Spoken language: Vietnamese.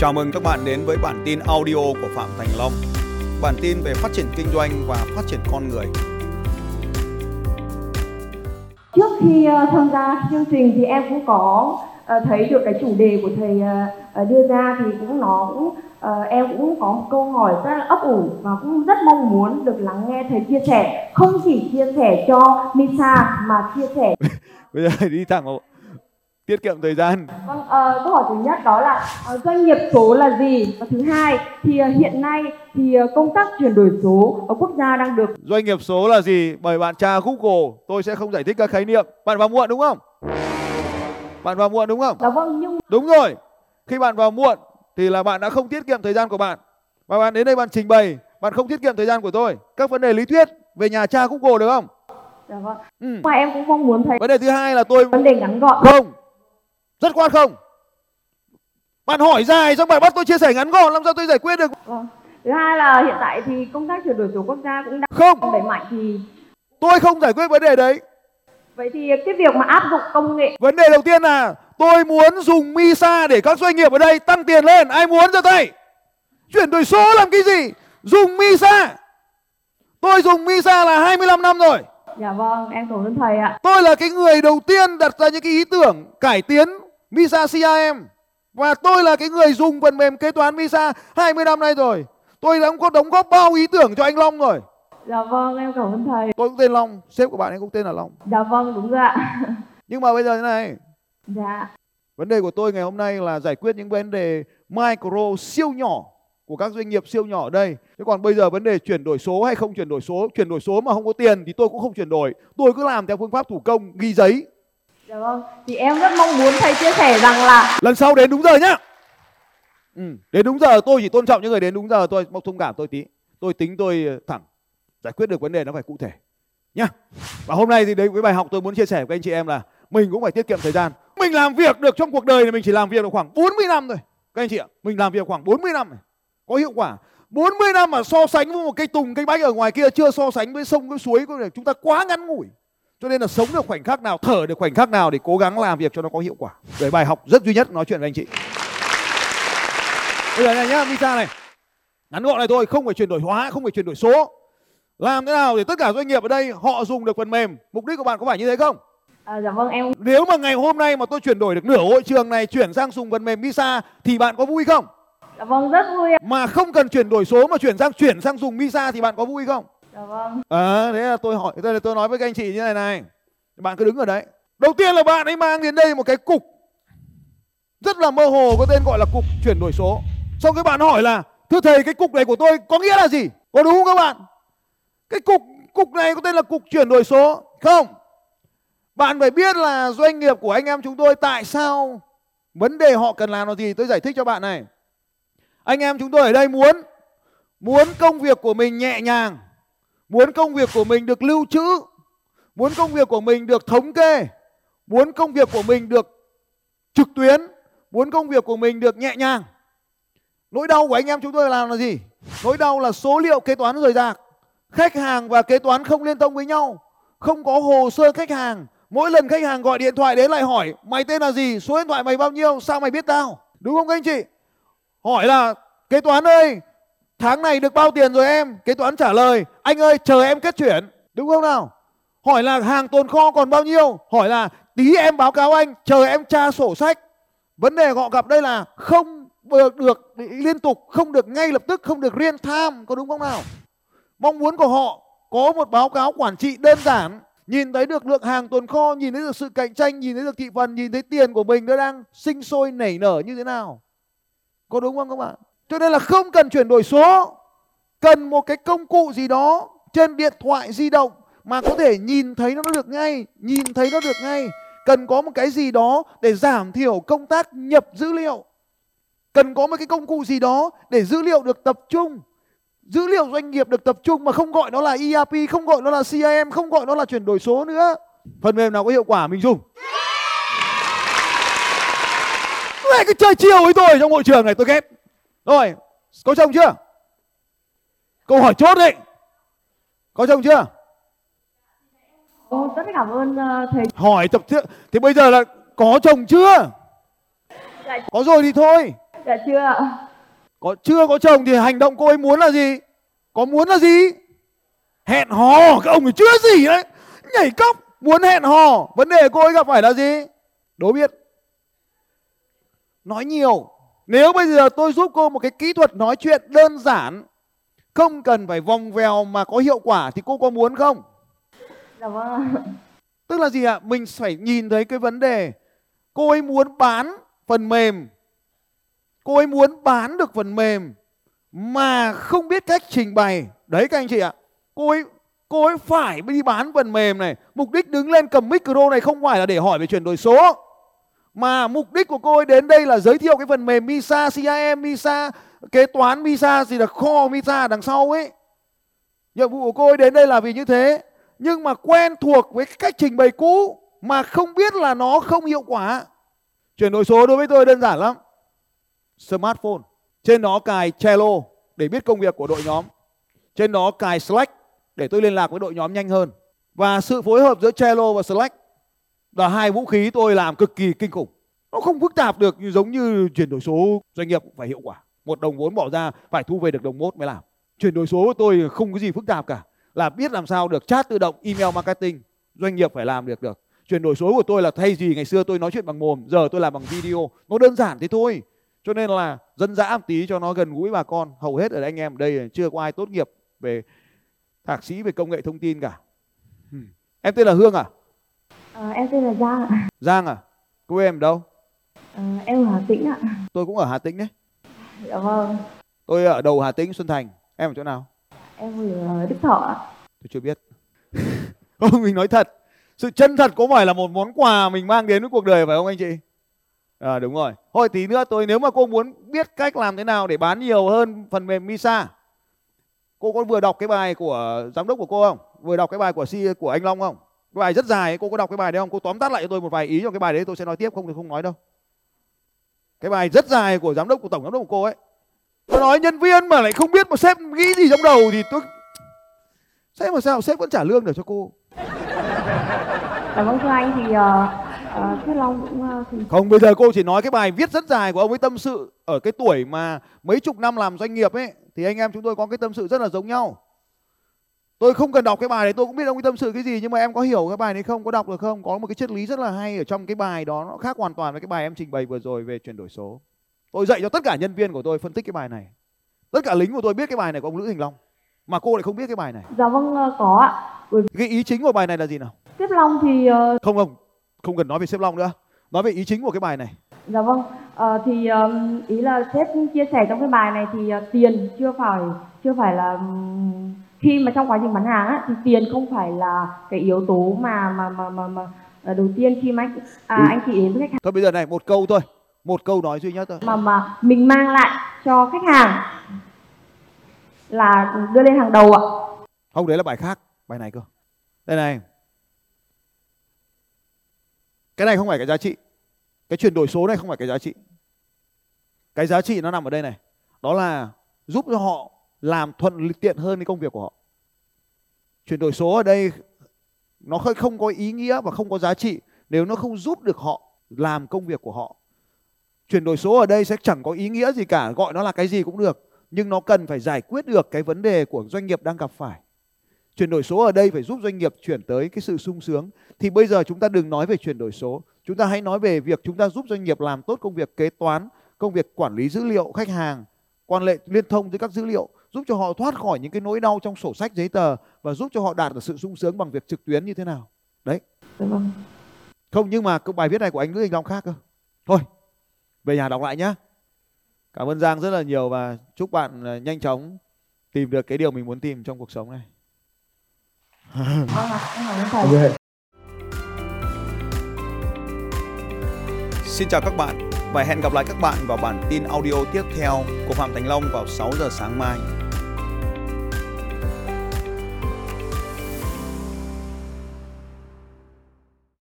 Chào mừng các bạn đến với bản tin audio của Phạm Thành Long. Bản tin về phát triển kinh doanh và phát triển con người. trước khi ờ, tham gia chương trình thì em cũng có ờ, thấy được cái chủ đề của thầy ờ, đưa ra thì cũng nó cũng em cũng có một câu hỏi rất là ấp ủ và cũng rất mong muốn được lắng nghe thầy chia sẻ không chỉ chia sẻ cho Misa mà chia sẻ bây giờ đi thẳng vào tiết kiệm thời gian. Vâng ờ, câu hỏi thứ nhất đó là ờ, doanh nghiệp số là gì? Và thứ hai thì ờ, hiện nay thì ờ, công tác chuyển đổi số ở quốc gia đang được doanh nghiệp số là gì? Mời bạn tra google tôi sẽ không giải thích các khái niệm. Bạn vào muộn đúng không? Bạn vào muộn đúng không? Dạ vâng nhưng đúng rồi. Khi bạn vào muộn thì là bạn đã không tiết kiệm thời gian của bạn. Và bạn đến đây bạn trình bày bạn không tiết kiệm thời gian của tôi. Các vấn đề lý thuyết về nhà tra google được không? Dạ vâng. Ừ. mà em cũng mong muốn thầy vấn đề thứ hai là tôi vấn đề ngắn gọn. Không rất khoát không bạn hỏi dài xong bạn bắt tôi chia sẻ ngắn gọn làm sao tôi giải quyết được Vâng. Thứ hai là hiện tại thì công tác chuyển đổi số quốc gia cũng đang không đẩy mạnh thì tôi không giải quyết vấn đề đấy vậy thì cái việc mà áp dụng công nghệ Vấn đề đầu tiên là tôi muốn dùng MISA để các doanh nghiệp ở đây tăng tiền lên. Ai muốn giơ tay? Chuyển đổi số làm cái gì? Dùng MISA. Tôi dùng MISA là 25 năm rồi. dạ vâng em cảm ơn thầy ạ Tôi là cái người đầu tiên đặt ra những cái ý tưởng cải tiến MISA CRM. Và tôi là cái người dùng phần mềm kế toán MISA 20 năm nay rồi. Tôi đã có đóng góp bao ý tưởng cho anh Long rồi. dạ vâng em cảm ơn thầy Tôi cũng tên Long, sếp của bạn ấy cũng tên là Long. dạ vâng đúng rồi ạ Nhưng mà bây giờ thế này, dạ Vấn đề của tôi ngày hôm nay là giải quyết những vấn đề micro siêu nhỏ của các doanh nghiệp siêu nhỏ ở đây. Thế còn bây giờ vấn đề chuyển đổi số hay không chuyển đổi số, chuyển đổi số mà không có tiền thì tôi cũng không chuyển đổi. Tôi cứ làm theo phương pháp thủ công ghi giấy dạ vâng thì em rất mong muốn thầy chia sẻ rằng là Lần sau đến đúng giờ nhá. Ừ, đến đúng giờ tôi chỉ tôn trọng những người đến đúng giờ tôi mong thông cảm tôi tí. Tôi tính tôi thẳng giải quyết được vấn đề nó phải cụ thể nhá. Và hôm nay thì đấy với bài học tôi muốn chia sẻ với anh chị em là mình cũng phải tiết kiệm thời gian. Mình làm việc được trong cuộc đời này mình chỉ làm việc được khoảng 40 năm thôi. Các anh chị ạ, mình làm việc khoảng 40 năm này. Có hiệu quả. 40 năm mà so sánh với một cây tùng, cây bách ở ngoài kia chưa so sánh với sông với suối có thể chúng ta quá ngắn ngủi. Cho nên là sống được khoảnh khắc nào, thở được khoảnh khắc nào để cố gắng làm việc cho nó có hiệu quả. Để bài học rất duy nhất nói chuyện với anh chị. Bây giờ này nhá, Misa này. Ngắn gọn này thôi, không phải chuyển đổi hóa, không phải chuyển đổi số. Làm thế nào để tất cả doanh nghiệp ở đây họ dùng được phần mềm? Mục đích của bạn có phải như thế không? à, dạ vâng em Nếu mà ngày hôm nay mà tôi chuyển đổi được nửa hội trường này chuyển sang dùng phần mềm Misa thì bạn có vui không? dạ vâng rất vui ạ Mà không cần chuyển đổi số mà chuyển sang chuyển sang dùng Misa thì bạn có vui không? Dạ vâng À, thế là tôi hỏi tôi là tôi nói với các anh chị như này này. Bạn cứ đứng ở đấy. Đầu tiên là bạn ấy mang đến đây một cái cục rất là mơ hồ có tên gọi là cục chuyển đổi số. Xong cái bạn hỏi là thưa thầy cái cục này của tôi có nghĩa là gì? Có đúng không các bạn? Cái cục cục này có tên là cục chuyển đổi số không? Bạn phải biết là doanh nghiệp của anh em chúng tôi tại sao vấn đề họ cần làm là gì? Tôi giải thích cho bạn này. Anh em chúng tôi ở đây muốn muốn công việc của mình nhẹ nhàng, muốn công việc của mình được lưu trữ, muốn công việc của mình được thống kê, muốn công việc của mình được trực tuyến, muốn công việc của mình được nhẹ nhàng. Nỗi đau của anh em chúng tôi làm là gì? Nỗi đau là số liệu kế toán rời rạc. Khách hàng và kế toán không liên thông với nhau, không có hồ sơ khách hàng. Mỗi lần khách hàng gọi điện thoại đến lại hỏi mày tên là gì, số điện thoại mày bao nhiêu, sao mày biết tao? Đúng không các anh chị? Hỏi là kế toán ơi, tháng này được bao tiền rồi em? Kế toán trả lời, anh ơi chờ em kết chuyển. Đúng không nào? Hỏi là hàng tồn kho còn bao nhiêu? Hỏi là tí em báo cáo anh, chờ em tra sổ sách. Vấn đề họ gặp đây là không được, được liên tục, không được ngay lập tức, không được real time, có đúng không nào? Mong muốn của họ có một báo cáo quản trị đơn giản, nhìn thấy được lượng hàng tồn kho, nhìn thấy được sự cạnh tranh, nhìn thấy được thị phần, nhìn thấy tiền của mình nó đang sinh sôi nảy nở như thế nào. Có đúng không các bạn? Cho nên là không cần chuyển đổi số, cần một cái công cụ gì đó trên điện thoại di động mà có thể nhìn thấy nó được ngay, nhìn thấy nó được ngay. Cần có một cái gì đó để giảm thiểu công tác nhập dữ liệu. Cần có một cái công cụ gì đó để dữ liệu được tập trung. Dữ liệu doanh nghiệp được tập trung mà không gọi nó là ERP, không gọi nó là CRM, không gọi nó là chuyển đổi số nữa. Phần mềm nào có hiệu quả mình dùng. Lại cứ chơi chiều với tôi trong hội trường này tôi ghét. Rồi, có chồng chưa? Câu hỏi chốt đấy. Có chồng chưa? Ồ, rất cảm ơn ờ, thầy Hỏi tập trước. Thì bây giờ là có chồng chưa? Dạ, Có rồi thì thôi. dạ chưa ạ có chưa có chồng thì hành động cô ấy muốn là gì có muốn là gì hẹn hò các ông ấy chưa gì đấy nhảy cóc muốn hẹn hò vấn đề cô ấy gặp phải là gì đố biết nói nhiều nếu bây giờ tôi giúp cô một cái kỹ thuật nói chuyện đơn giản không cần phải vòng vèo mà có hiệu quả thì cô có muốn không? Dạ vâng ạ. tức là gì ạ? Mình phải nhìn thấy cái vấn đề. Cô ấy muốn bán phần mềm. Cô ấy muốn bán được phần mềm mà không biết cách trình bày. Đấy các anh chị ạ. Cô ấy cô ấy phải đi bán phần mềm này. Mục đích đứng lên cầm micro này không phải là để hỏi về chuyển đổi số mà mục đích của cô ấy đến đây là giới thiệu cái phần mềm Misa CRM Misa, kế toán Misa gì là kho Misa đằng sau ấy. Nhiệm vụ của cô ấy đến đây là vì như thế. Nhưng mà quen thuộc với cách trình bày cũ mà không biết là nó không hiệu quả. Chuyển đổi số đối với tôi đơn giản lắm. Smartphone. Trên đó cài Trello để biết công việc của đội nhóm. Trên đó cài Slack để tôi liên lạc với đội nhóm nhanh hơn. Và sự phối hợp giữa Trello và Slack là hai vũ khí tôi làm cực kỳ kinh khủng. Nó không phức tạp được, như giống như chuyển đổi số. Doanh nghiệp cũng phải hiệu quả. Một đồng vốn bỏ ra, phải thu về được đồng mốt mới làm. Chuyển đổi số của tôi không có gì phức tạp cả. Là biết làm sao được, chat tự động, email marketing, doanh nghiệp phải làm được được. Chuyển đổi số của tôi là thay gì ngày xưa tôi nói chuyện bằng mồm, giờ tôi làm bằng video. Nó đơn giản thế thôi. Cho nên là dân dã một tí cho nó gần gũi bà con. Hầu hết ở anh em ở đây chưa có ai tốt nghiệp về thạc sĩ về công nghệ thông tin cả. Em tên là hương à? Ờ, em tên là Giang ạ. Giang à? Quê em ở đâu? Ờ, em ở Hà Tĩnh ạ. Tôi cũng ở hà tĩnh đấy. Dạ vâng. Tôi ở đầu hà tĩnh xuân thành. Em ở chỗ nào? Em ở Đức Thọ ạ. Tôi chưa biết. Không mình nói thật. Sự chân thật có phải là một món quà mình mang đến với cuộc đời phải không anh chị? À, đúng rồi. Thôi tí nữa tôi nếu mà cô muốn biết cách làm thế nào để bán nhiều hơn phần mềm Misa. Cô có vừa đọc cái bài của giám đốc của cô không? Vừa đọc cái bài của si của anh Long không cái bài rất dài ấy, cô có đọc cái bài đấy không? Cô tóm tắt lại cho tôi một vài ý trong cái bài đấy tôi sẽ nói tiếp không thì không nói đâu. Cái bài rất dài của giám đốc của tổng giám đốc của cô ấy. Tôi nói nhân viên mà lại không biết mà sếp nghĩ gì trong đầu thì tôi sếp mà sao? Sếp vẫn trả lương được cho cô. Dạ vâng thưa anh thì ờ, ờ, Thiết Long cũng ờ, thì không bây giờ cô chỉ nói cái bài viết rất dài của ông ấy tâm sự ở cái tuổi mà mấy chục năm làm doanh nghiệp ấy thì anh em chúng tôi có cái tâm sự rất là giống nhau tôi không cần đọc cái bài này tôi cũng biết ông ấy tâm sự cái gì nhưng mà em có hiểu cái bài này không có đọc được không? Có một cái triết lý rất là hay ở trong cái bài đó nó khác hoàn toàn với cái bài em trình bày vừa rồi về chuyển đổi số. Tôi dạy cho tất cả nhân viên của tôi phân tích cái bài này. Tất cả lính của tôi biết cái bài này của ông Lữ Thành Long mà cô lại không biết cái bài này. Dạ vâng ờ, có ạ. Bởi cái ý chính của bài này là gì nào? Tiếp Long thì ờ, không không không cần nói về xếp long nữa. Nói về ý chính của cái bài này. Dạ vâng Ờ, thì ý là sếp chia sẻ trong cái bài này thì tiền chưa phải chưa phải là khi mà trong quá trình bán hàng á, thì tiền không phải là cái yếu tố mà mà mà mà, mà ờ, đầu tiên khi mà anh à, anh chị đến với khách hàng. Thôi bây giờ này một câu thôi. Một câu nói duy nhất thôi. Mà mà mình mang lại cho khách hàng là đưa lên hàng đầu ạ. Không đấy là bài khác. Bài này cơ. Đây này. Cái này không phải cái giá trị. Cái chuyển đổi số này không phải cái giá trị. Cái giá trị nó nằm ở đây này. Đó là giúp cho họ làm thuận tiện hơn cái công việc của họ. Chuyển đổi số ở đây, nó không- không có ý nghĩa và không có giá trị nếu nó không giúp được họ làm công việc của họ. Chuyển đổi số ở đây sẽ chẳng có ý nghĩa gì cả, gọi nó là cái gì cũng được, nhưng nó cần phải giải quyết được cái vấn đề của doanh nghiệp đang gặp phải. Chuyển đổi số ở đây phải giúp doanh nghiệp chuyển tới cái sự sung sướng. Thì bây giờ chúng ta đừng nói về chuyển đổi số, chúng ta hãy nói về việc chúng ta giúp doanh nghiệp làm tốt công việc kế toán, công việc quản lý dữ liệu, khách hàng, quan hệ liên thông với các dữ liệu giúp cho họ thoát khỏi những cái nỗi đau trong sổ sách giấy tờ và giúp cho họ đạt được sự sung sướng bằng việc trực tuyến như thế nào. Đấy. Dạ vâng. Không nhưng mà cái bài viết này của anh Lữ Thành Long khác cơ. Thôi về nhà đọc lại nhá. Cảm ơn Giang rất là nhiều và chúc bạn ờ, nhanh chóng tìm được cái điều mình muốn tìm trong cuộc sống này. Xin chào các bạn. Và hẹn gặp lại các bạn vào bản tin audio tiếp theo của Phạm Thành Long vào 6 giờ sáng mai.